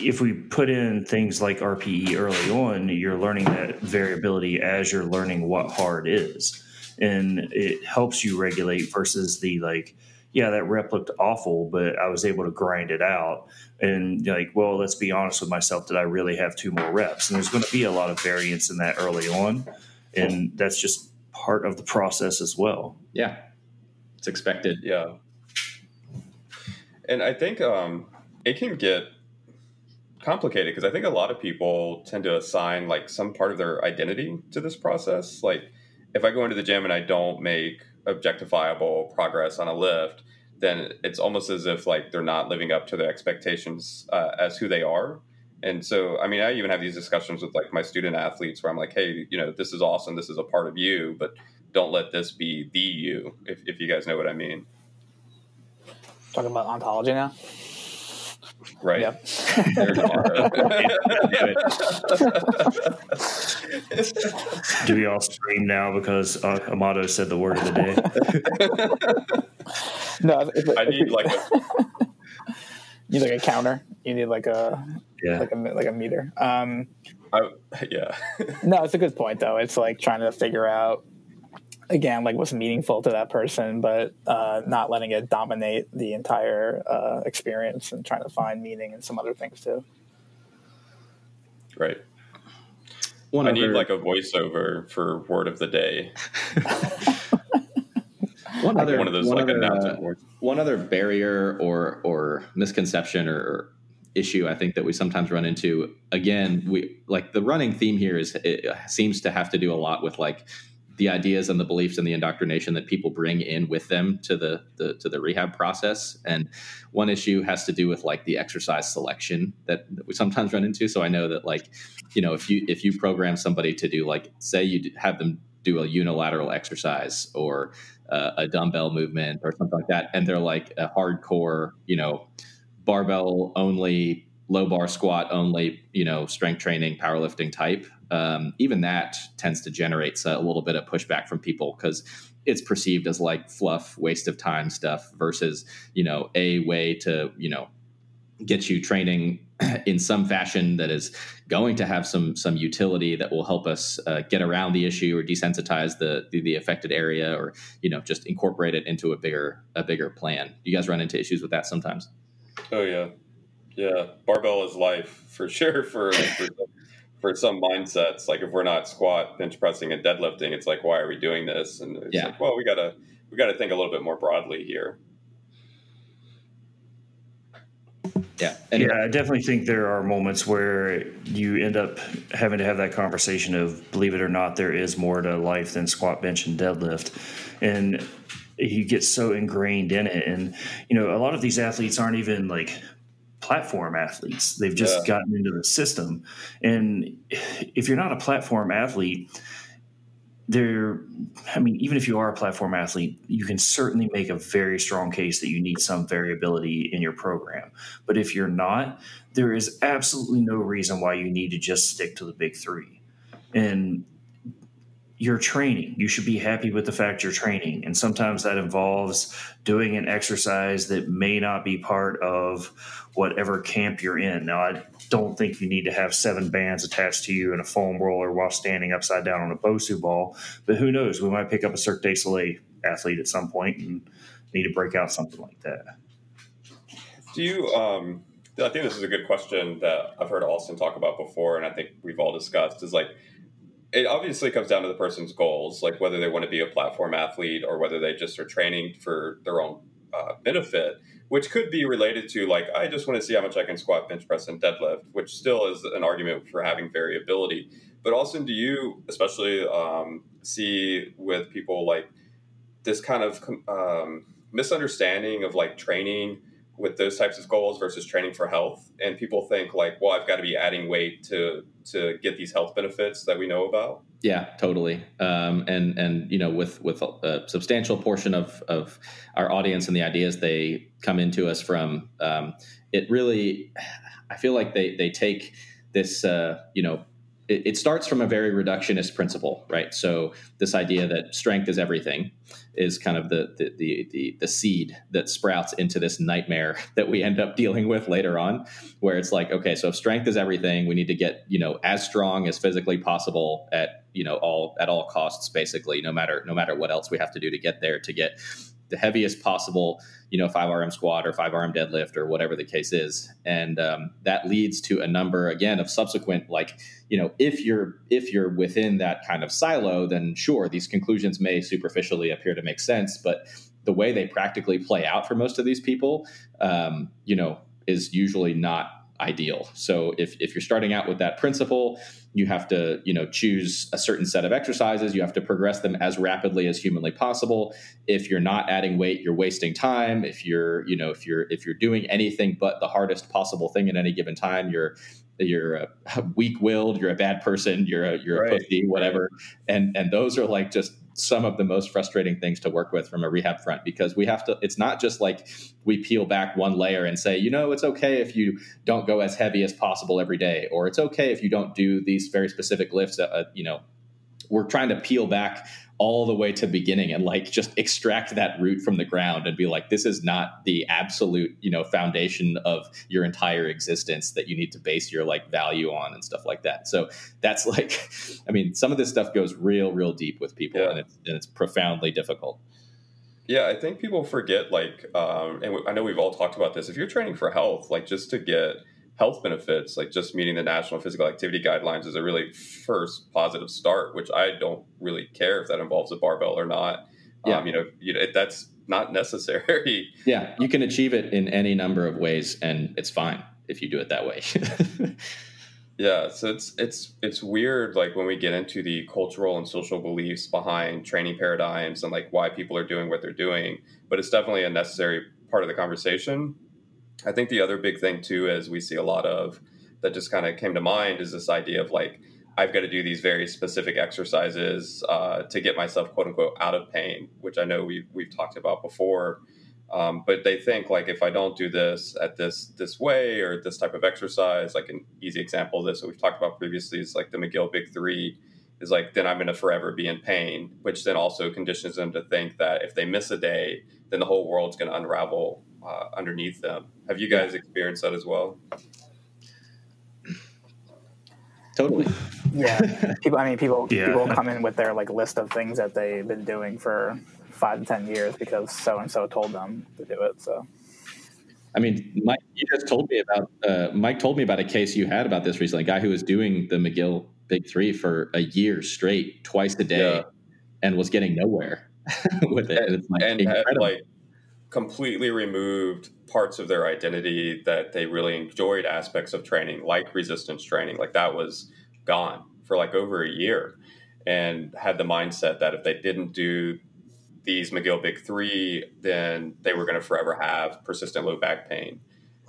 if we put in things like RPE early on, you're learning that variability as you're learning what hard is. And it helps you regulate versus the like, yeah, that rep looked awful, but I was able to grind it out. And like, well, let's be honest with myself, did I really have two more reps? And there's going to be a lot of variance in that early on. And that's just part of the process as well. Yeah. It's expected. Yeah. And I think um, it can get complicated because I think a lot of people tend to assign like some part of their identity to this process. Like if I go into the gym and I don't make objectifiable progress on a lift, then it's almost as if like they're not living up to their expectations uh, as who they are. And so, I mean, I even have these discussions with like my student athletes where I'm like, hey, you know, this is awesome. This is a part of you, but don't let this be the you, if, if you guys know what I mean. Talking about ontology now? Right. Yep. Do we all scream now because uh, Amato said the word of the day? no, if, I need like a. You need like a counter. You need like a yeah. like a like a meter. Um, I, yeah. no, it's a good point though. It's like trying to figure out again like what's meaningful to that person but uh, not letting it dominate the entire uh, experience and trying to find meaning in some other things too right one i other... need like a voiceover for word of the day one other one of those one like other, uh, one other barrier or or misconception or issue I think that we sometimes run into again we like the running theme here is it seems to have to do a lot with like the ideas and the beliefs and the indoctrination that people bring in with them to the, the, to the rehab process. And one issue has to do with like the exercise selection that, that, we sometimes run into. So I know that like, you know, if you if you program somebody to do like say you have them do a unilateral exercise or uh, a dumbbell movement or something like that, and they're like a hardcore, you know, barbell only low bar squat only, you know, strength training, powerlifting type, um, even that tends to generate a little bit of pushback from people because it's perceived as like fluff, waste of time stuff versus, you know, a way to, you know, get you training in some fashion that is going to have some some utility that will help us uh, get around the issue or desensitize the, the, the affected area or you know just incorporate it into a bigger a bigger plan. You guys run into issues with that sometimes? Oh yeah, yeah, barbell is life for sure for for, for some mindsets. Like if we're not squat, bench pressing, and deadlifting, it's like why are we doing this? And it's yeah. like, well, we gotta we gotta think a little bit more broadly here. Yeah. Anyway. Yeah, I definitely think there are moments where you end up having to have that conversation of believe it or not, there is more to life than squat, bench, and deadlift. And you get so ingrained in it. And, you know, a lot of these athletes aren't even like platform athletes. They've just yeah. gotten into the system. And if you're not a platform athlete, there i mean even if you are a platform athlete you can certainly make a very strong case that you need some variability in your program but if you're not there is absolutely no reason why you need to just stick to the big three and your training you should be happy with the fact you're training and sometimes that involves doing an exercise that may not be part of whatever camp you're in now i don't think you need to have seven bands attached to you and a foam roller while standing upside down on a Bosu ball. But who knows? We might pick up a Cirque du Soleil athlete at some point and need to break out something like that. Do you? Um, I think this is a good question that I've heard Austin talk about before, and I think we've all discussed. Is like it obviously comes down to the person's goals, like whether they want to be a platform athlete or whether they just are training for their own uh, benefit which could be related to like I just want to see how much I can squat, bench press, and deadlift, which still is an argument for having variability. But also, do you especially um, see with people like this kind of um, misunderstanding of like training with those types of goals versus training for health? And people think like, well, I've got to be adding weight to to get these health benefits that we know about. Yeah, totally. Um, and and you know, with with a substantial portion of of our audience and the ideas they come into us from, um, it really, I feel like they they take this uh, you know it, it, starts from a very reductionist principle, right? So this idea that strength is everything is kind of the the, the the the seed that sprouts into this nightmare that we end up dealing with later on, where it's like, okay, so if strength is everything, we need to get you know as strong as physically possible at you know all at all costs, basically, no matter no matter what else we have to do to get there to get the heaviest possible, you know, five RM squat or five RM deadlift or whatever the case is, and um, that leads to a number again of subsequent like, you know, if you're if you're within that kind of silo, then sure, these conclusions may superficially appear to make sense, but the way they practically play out for most of these people, um, you know, is usually not ideal. So if, if you're starting out with that principle, you have to, you know, choose a certain set of exercises. You have to progress them as rapidly as humanly possible. If you're not adding weight, you're wasting time. If you're, you know, if you're if you're doing anything but the hardest possible thing at any given time, you're you're weak-willed, you're a bad person, you're a you're a right. pussy, whatever. And and those are like just some of the most frustrating things to work with from a rehab front because we have to it's not just like we peel back one layer and say you know it's okay if you don't go as heavy as possible every day or it's okay if you don't do these very specific lifts uh, you know we're trying to peel back all the way to beginning and like just extract that root from the ground and be like this is not the absolute you know foundation of your entire existence that you need to base your like value on and stuff like that. So that's like i mean some of this stuff goes real real deep with people yeah. and, it's, and it's profoundly difficult. Yeah i think people forget like um, and i know we've all talked about this. If you're training for health like just to get health benefits, like just meeting the national physical activity guidelines is a really first positive start, which I don't really care if that involves a barbell or not. Yeah. Um, you know, you know, that's not necessary. Yeah. You can achieve it in any number of ways and it's fine if you do it that way. yeah. So it's, it's, it's weird. Like when we get into the cultural and social beliefs behind training paradigms and like why people are doing what they're doing, but it's definitely a necessary part of the conversation I think the other big thing too is we see a lot of that just kind of came to mind is this idea of like I've got to do these very specific exercises uh, to get myself quote unquote out of pain, which I know we've we've talked about before. Um, but they think like if I don't do this at this this way or this type of exercise, like an easy example of this that we've talked about previously is like the McGill Big Three is like then I'm going to forever be in pain, which then also conditions them to think that if they miss a day, then the whole world's going to unravel uh, underneath them. Have you guys experienced that as well? Totally. Yeah. People. I mean, people. Yeah. People come in with their like list of things that they've been doing for five to ten years because so and so told them to do it. So. I mean, Mike, you just told me about. Uh, Mike told me about a case you had about this recently. A guy who was doing the McGill Big Three for a year straight, twice a day, yeah. and was getting nowhere with it. And, and, like, and had, like completely removed parts of their identity that they really enjoyed aspects of training, like resistance training. Like that was gone for like over a year and had the mindset that if they didn't do these McGill Big Three, then they were going to forever have persistent low back pain.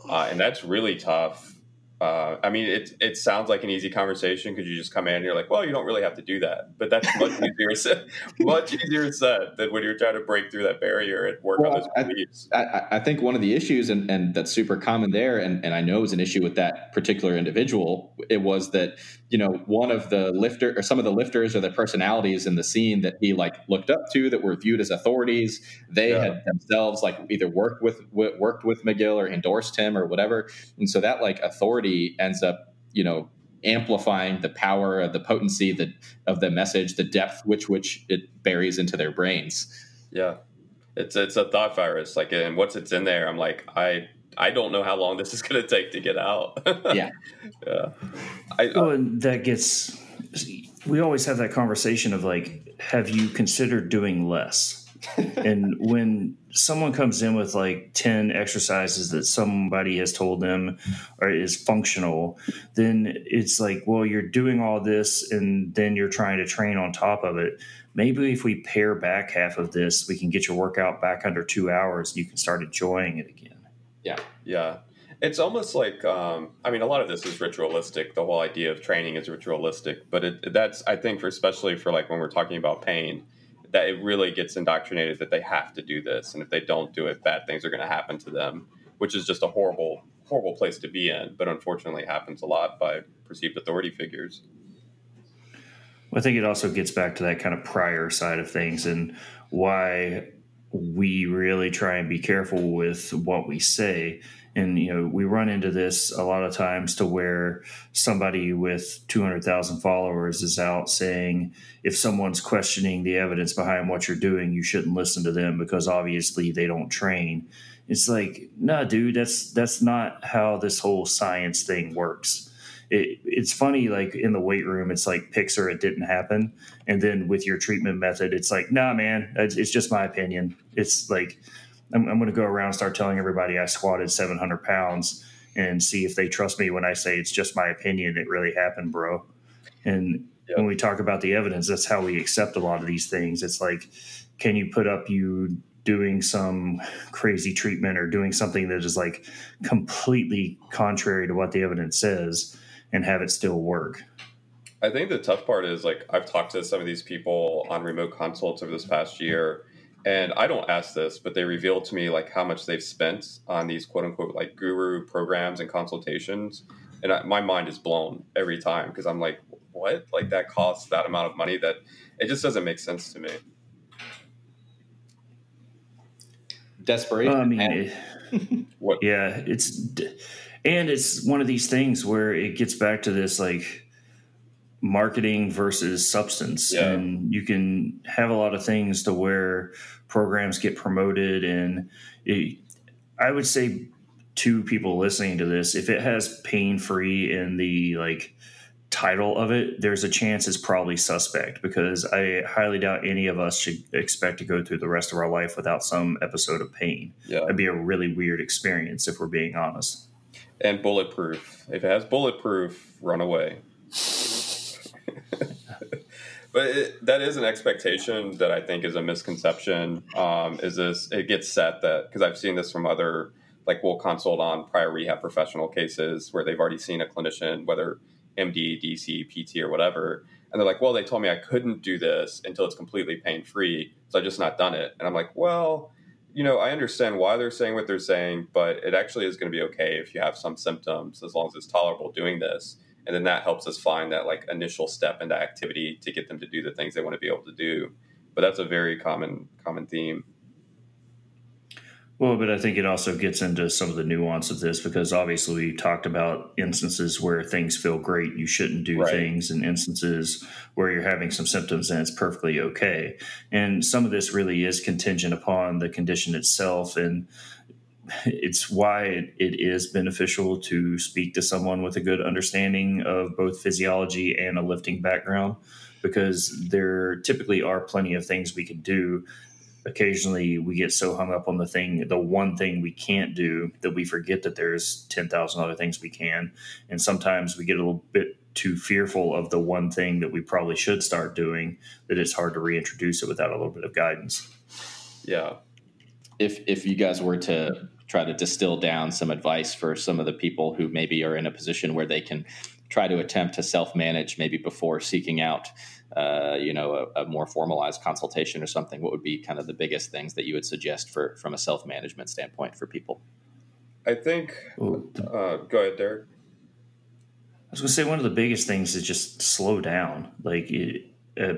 Uh, and that's really tough Uh, I mean, it it sounds like an easy conversation because you just come in and you're like, well, you don't really have to do that, but that's much easier said, much easier said than when you're trying to break through that barrier and work well, on those beliefs. I, I, think one of the issues, and, and that's super common there, and, and I know was an issue with that particular individual, it was that you know one of the lifter or some of the lifters or the personalities in the scene that he like looked up to that were viewed as authorities, they yeah. had themselves like either worked with worked with McGill or endorsed him or whatever, and so that like authority ends up, you know, amplifying the power of the potency that of the message, the depth which which it buries into their brains. Yeah, it's it's a thought virus. Like, and once it's in there, I'm like, I I don't know how long this is going to take to get out. yeah, yeah. I, well, that gets. We always have that conversation of like, have you considered doing less? And when someone comes in with like 10 exercises that somebody has told them or is functional, then it's like, well, you're doing all this and then you're trying to train on top of it. Maybe if we pare back half of this, we can get your workout back under two hours. You can start enjoying it again. Yeah. Yeah. It's almost like, um, I mean, a lot of this is ritualistic. The whole idea of training is ritualistic, but it, that's, I think, for especially for like when we're talking about pain, that it really gets indoctrinated that they have to do this, and if they don't do it, bad things are going to happen to them, which is just a horrible, horrible place to be in. But unfortunately, happens a lot by perceived authority figures. Well, I think it also gets back to that kind of prior side of things and why we really try and be careful with what we say and you know we run into this a lot of times to where somebody with 200,000 followers is out saying if someone's questioning the evidence behind what you're doing you shouldn't listen to them because obviously they don't train. It's like nah dude that's that's not how this whole science thing works. It, it's funny like in the weight room it's like picture it didn't happen. And then with your treatment method it's like nah man it's, it's just my opinion. It's like I'm, I'm going to go around and start telling everybody I squatted 700 pounds and see if they trust me when I say it's just my opinion. It really happened, bro. And yep. when we talk about the evidence, that's how we accept a lot of these things. It's like, can you put up you doing some crazy treatment or doing something that is like completely contrary to what the evidence says and have it still work? I think the tough part is like I've talked to some of these people on remote consults over this past year and I don't ask this, but they reveal to me like how much they've spent on these quote unquote like guru programs and consultations, and I, my mind is blown every time because I'm like, what? Like that costs that amount of money? That it just doesn't make sense to me. Desperation. I mean, what? Yeah, it's and it's one of these things where it gets back to this like marketing versus substance. Yeah. and you can have a lot of things to where programs get promoted and it, i would say to people listening to this if it has pain free in the like title of it there's a chance it's probably suspect because i highly doubt any of us should expect to go through the rest of our life without some episode of pain. Yeah. it'd be a really weird experience if we're being honest. And bulletproof. If it has bulletproof run away but it, that is an expectation that I think is a misconception. Um, is this it gets set that because I've seen this from other like we'll consult on prior rehab professional cases where they've already seen a clinician, whether MD, DC, PT, or whatever, and they're like, "Well, they told me I couldn't do this until it's completely pain free, so I just not done it." And I'm like, "Well." You know, I understand why they're saying what they're saying, but it actually is going to be okay if you have some symptoms as long as it's tolerable doing this and then that helps us find that like initial step into activity to get them to do the things they want to be able to do. But that's a very common common theme. Well but i think it also gets into some of the nuance of this because obviously we talked about instances where things feel great you shouldn't do right. things and instances where you're having some symptoms and it's perfectly okay. And some of this really is contingent upon the condition itself and it's why it, it is beneficial to speak to someone with a good understanding of both physiology and a lifting background because there typically are plenty of things we can do. Occasionally we get so hung up on the thing the one thing we can't do that we forget that there's 10,000 other things we can. And sometimes we get a little bit too fearful of the one thing that we probably should start doing that it's hard to reintroduce it without a little bit of guidance. Yeah. If if you guys were to try to distill down some advice for some of the people who maybe are in a position where they can try to attempt to self-manage maybe before seeking out uh, you know a, a, more formalized consultation or something. What would be kind of the biggest things that you would suggest for from a self-management standpoint for people? I think uh, go ahead derek. I was going to say one of the biggest things is just slow down. Like it, uh,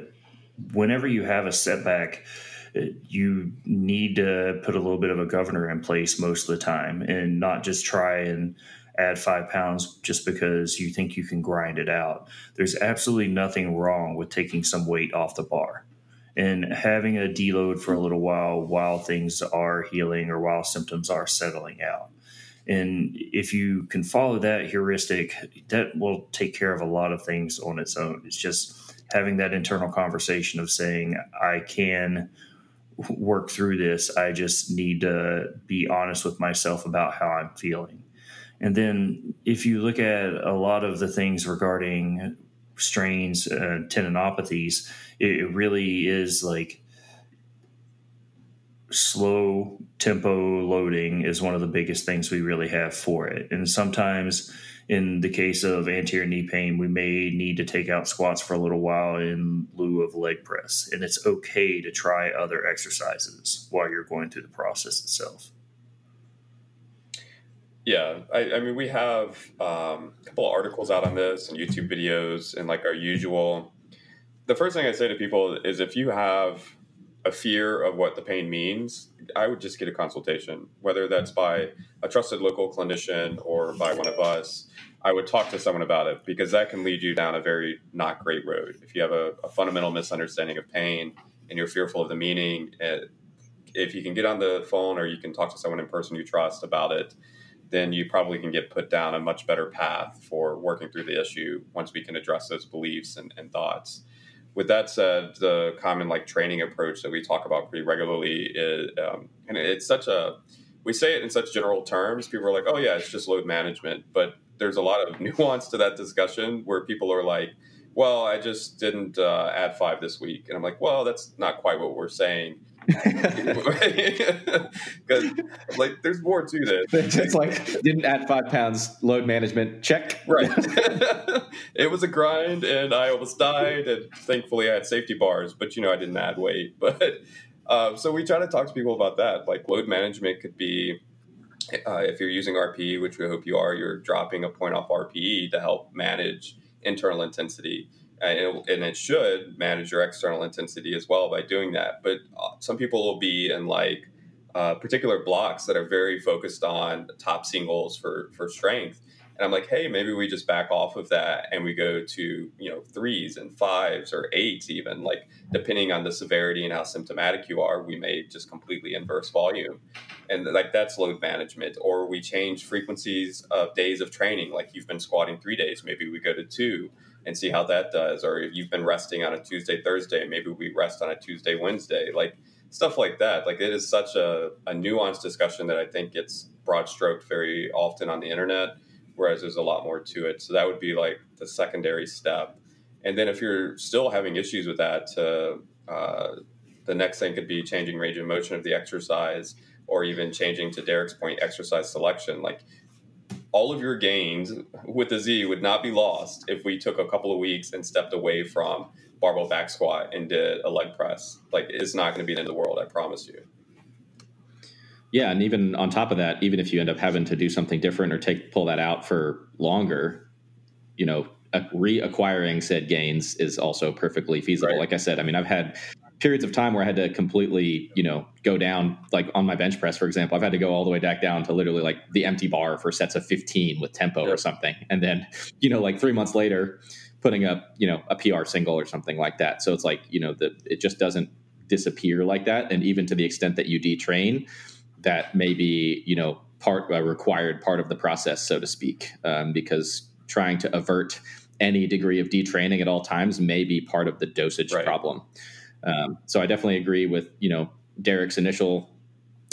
whenever you have a setback uh, you need to put a little bit of a governor in place most of the time and not just try and add five pounds just because you think you can grind it out. There's absolutely nothing wrong with taking some weight off the bar and having a deload for a little while while things are healing or while symptoms are settling out. And if you can follow that heuristic, that will take care of a lot of things on its own. It's just having that internal conversation of saying, I can work through this. I just need to be honest with myself about how I'm feeling. And then if you look at a lot of the things regarding strains and tendinopathies, it really is like slow tempo loading is one of the biggest things we really have for it. And sometimes in the case of anterior knee pain, we may need to take out squats for a little while in lieu of leg press. And it's okay to try other exercises while you're going through the process itself. Yeah, I, I mean, we have um, a couple of articles out on this and YouTube videos, and like our usual. The first thing I say to people is if you have a fear of what the pain means, I would just get a consultation, whether that's by a trusted local clinician or by one of us. I would talk to someone about it because that can lead you down a very not great road. If you have a, a fundamental misunderstanding of pain and you're fearful of the meaning, it, if you can get on the phone or you can talk to someone in person you trust about it, then you probably can get put down a much better path for working through the issue once we can address those beliefs and, and thoughts. With that said, the common like training approach that we talk about pretty regularly is, um, and it's such a, we say it in such general terms. People are like, "Oh yeah, it's just load management," but there's a lot of nuance to that discussion where people are like, "Well, I just didn't uh, add five this week," and I'm like, "Well, that's not quite what we're saying." Because like there's more to this. It's like didn't add five pounds. Load management check. Right. it was a grind, and I almost died. And thankfully, I had safety bars, but you know I didn't add weight. But uh, so we try to talk to people about that. Like load management could be. Uh, if you're using RPE, which we hope you are, you're dropping a point off RPE to help manage internal intensity and it, should manage your external intensity as well by doing that. But uh, some people will be in like uh, particular blocks that are very focused on top singles for for strength. And I'm like, hey, maybe we just back off of that and we go to you know threes and fives or eights even. Like depending on the severity and how symptomatic you are, we may just completely inverse volume, and like that's load management. Or we change frequencies of days of training. Like you've been squatting three days, maybe we go to two and see how that does. Or if you've been resting on a Tuesday, Thursday, maybe we rest on a Tuesday, Wednesday, like stuff like that. Like it is such a, a nuanced discussion that I think gets broad stroked very often on the internet, whereas there's a lot more to it. So that would be like the secondary step. And then if you're still having issues with that, uh, the next thing could be changing range of motion of the exercise or even changing to Derek's point exercise selection. Like all of your gains with the Z would not be lost if we took a couple of weeks and stepped away from barbell back squat and did a leg press. Like it's not going to be the end of the world, I promise you. Yeah, and even on top of that, even if you end up having to do something different or take pull that out for longer, you know, reacquiring said gains is also perfectly feasible. Right. Like I said, I mean, I've had periods of time where I had to completely, you know, go down like on my bench press, for example, I've had to go all the way back down to literally like the empty bar for sets of 15 with tempo or something. And then, you know, like three months later, putting up, you know, a PR single or something like that. So it's like, you know, the, it just doesn't disappear like that. And even to the extent that you detrain, that may be, you know, part, a required part of the process, so to speak, um, because trying to avert any degree of detraining at all times may be part of the dosage right. problem. Um, so I definitely agree with you know Derek's initial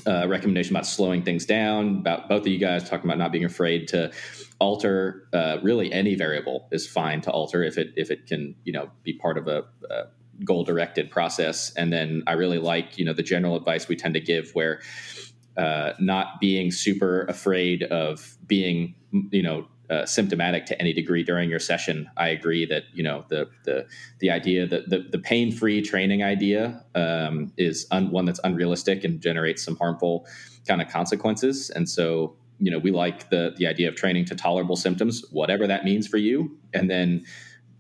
uh, recommendation about slowing things down. About both of you guys talking about not being afraid to alter. Uh, really, any variable is fine to alter if it if it can you know be part of a, a goal directed process. And then I really like you know the general advice we tend to give where uh, not being super afraid of being, you know, uh, symptomatic to any degree during your session. I agree that you know the the the idea that the, the pain free training idea um, is un, one that's unrealistic and generates some harmful kind of consequences. And so you know we like the the idea of training to tolerable symptoms, whatever that means for you, and then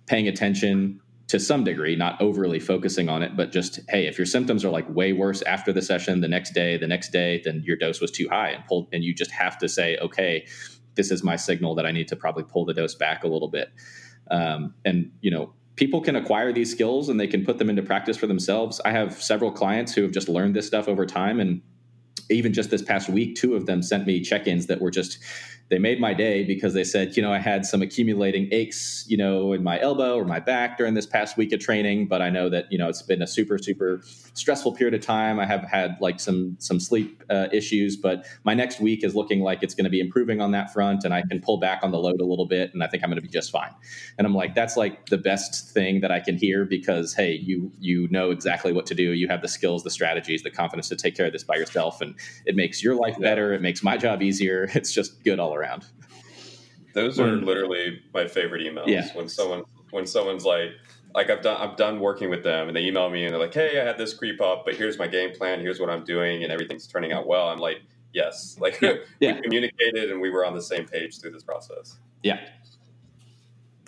paying attention to some degree, not overly focusing on it, but just hey, if your symptoms are like way worse after the session, the next day, the next day, then your dose was too high and pulled, and you just have to say, okay, this is my signal that I need to probably pull the dose back a little bit. Um, and you know, people can acquire these skills and they can put them into practice for themselves. I have several clients who have just learned this stuff over time and even just this past week, two of them sent me check-ins that were just they made my day because they said, you know, I had some accumulating aches, you know, in my elbow or my back during this past week of training, but I know that you know it's been a super super stressful period of time. I have had like some some sleep uh, issues, but my next week is looking like it's going to be improving on that front, and I can pull back on the load a little bit, and I think I'm going to be just fine. And I'm like, that's like the best thing that I can hear because hey, you you know exactly what to do. You have the skills, the strategies, the confidence to take care of this by yourself, and it makes your life better. It makes my job easier. It's just good all around. Those are literally my favorite emails. Yeah. When someone when someone's like like I've done I'm done working with them and they email me and they're like, Hey, I had this creep up, but here's my game plan, here's what I'm doing, and everything's turning out well. I'm like, Yes. Like Yeah. we communicated and we were on the same page through this process. Yeah.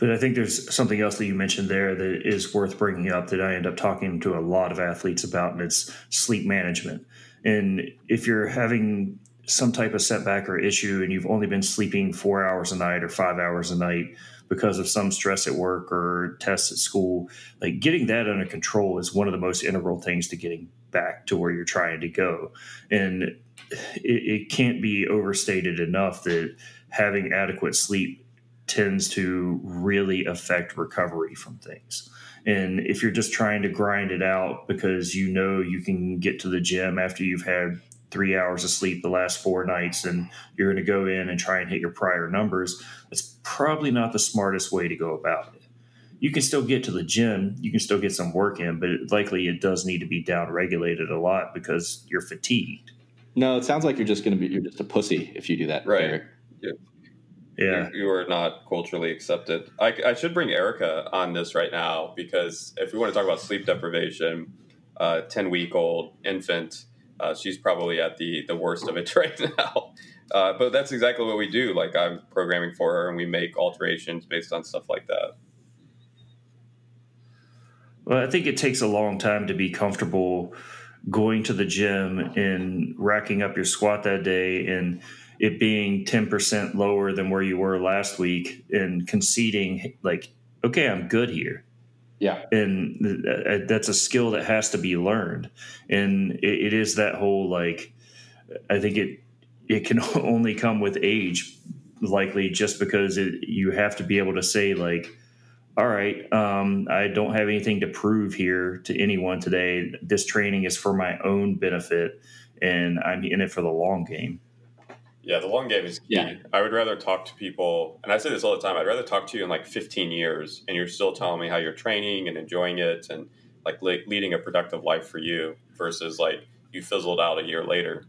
But I think there's something else that you mentioned there that is worth bringing up that I end up talking to a lot of athletes about, and it's sleep management. And if you're having some type of setback or issue and you've only been sleeping four hours a night or five hours a night because of some stress at work or tests at school, like getting that under control is one of the most integral things to getting back to where you're trying to go. And it, it can't be overstated enough that having adequate sleep tends to really affect recovery from things. And if you're just trying to grind it out because you know you can get to the gym after you've had three hours of sleep the last four nights and you're going to go in and try and hit your prior numbers, that's probably not the smartest way to go about it. You can still get to the gym, you can still get some work in, but it, likely it does need to be down regulated a lot because you're fatigued. No, it sounds like you're just going to be you're just a pussy if you do that, Right. Eric. Yeah. You, you are not culturally accepted. I, I should bring Erica on this right now because if we want to talk about sleep deprivation, uh, 10 week old infant, uh, she's probably at the, the worst of it right now. Uh, but that's exactly what we do. Like I'm programming for her and we make alterations based on stuff like that. Well, I think it takes a long time to be comfortable going to the gym and racking up your squat that day and it being 10% lower than where you were last week and conceding like okay i'm good here Yeah. and th- th- that's a skill that has to be learned. And it, it is that whole like i think it it can only come with age likely just because it, you have to be able to say like all right um, i don't have anything to prove here to anyone today. This training is for my own benefit and i'm in it for the long game Yeah, the long game is key. Yeah. I would rather talk to people, and I say this all the time. I'd rather talk to you in like 15 years, and you're still telling me how you're training and enjoying it, and like le- leading a productive life for you, versus like you fizzled out a year later.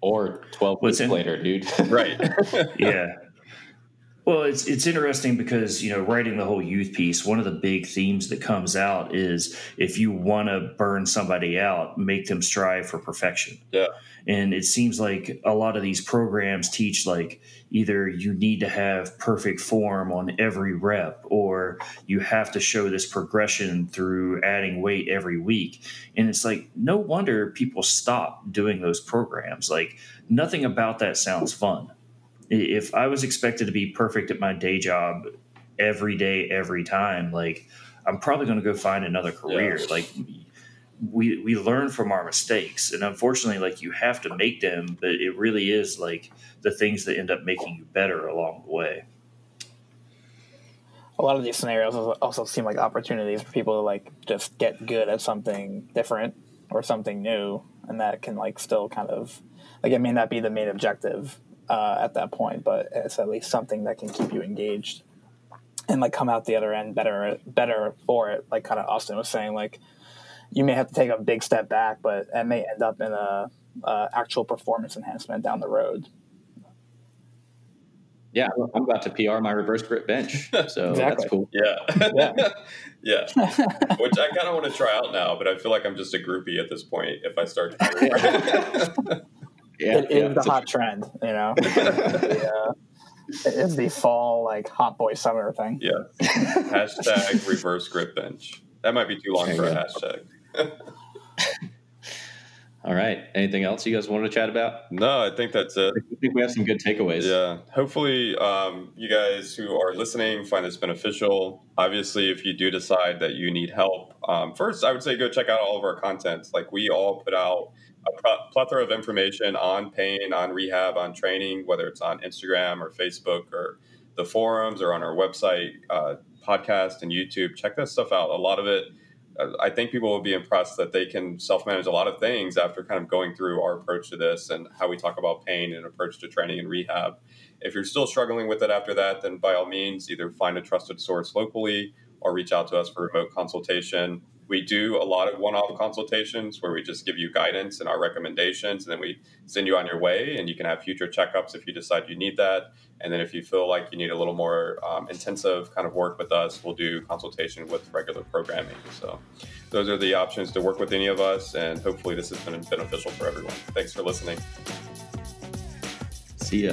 Or 12 What's weeks in- later, dude. Right. yeah. Well, it's it's interesting because you know writing the whole youth piece. One of the big themes that comes out is if you want to burn somebody out, make them strive for perfection. Yeah. And it seems like a lot of these programs teach like either you need to have perfect form on every rep or you have to show this progression through adding weight every week. And it's like no wonder people stop doing those programs. Like nothing about that sounds fun if I was expected to be perfect at my day job every day, every time, like I'm probably going to go find another career. Yeah. Like we we learn from our mistakes, and unfortunately, like you have to make them, but it really is like the things that end up making you better along the way. a lot of these scenarios also- also seem like opportunities for people to like just get good at something different or something new and that can like still kind of like it may not be the main objective uh, at that point but it's at least something that can keep you engaged and like come out the other end better better for it like kind of austin was saying like you may have to take a big step back but it may end up in a uh, actual performance enhancement down the road. Yeah, I'm about to PR my reverse grip bench, so exactly. that's cool. Yeah, yeah, yeah. Which I kind of want to try out now, but I feel like I'm just a groupie at this point if I start. To yeah, it is the hot trend, you know. yeah. It is the fall like hot boy summer thing. Yeah. hashtag reverse grip bench. That might be too long for a hashtag. All right. Anything else you guys want to chat about? No, I think that's it. I think we have some good takeaways. Yeah. Hopefully, um, you guys who are listening find this beneficial. Obviously, if you do decide that you need help, um, first, I would say go check out all of our content. Like we all put out a plethora of information on pain, on rehab, on training, whether it's on Instagram or Facebook or the forums or on our website, uh, podcast, and YouTube. Check that stuff out. A lot of it, uh, I think people will be impressed that they can self manage a lot of things after kind of going through our approach to this and how we talk about pain and approach to training and rehab. If you're still struggling with it after that, then by all means, either find a trusted source locally or reach out to us for remote consultation we do a lot of one-off consultations where we just give you guidance and our recommendations and then we send you on your way and you can have future checkups if you decide you need that. And then if you feel like you need a little more um, intensive kind of work with us we'll do consultation with regular programming. So those are the options to work with any of us and hopefully this has been beneficial for everyone. Thanks for listening. See ya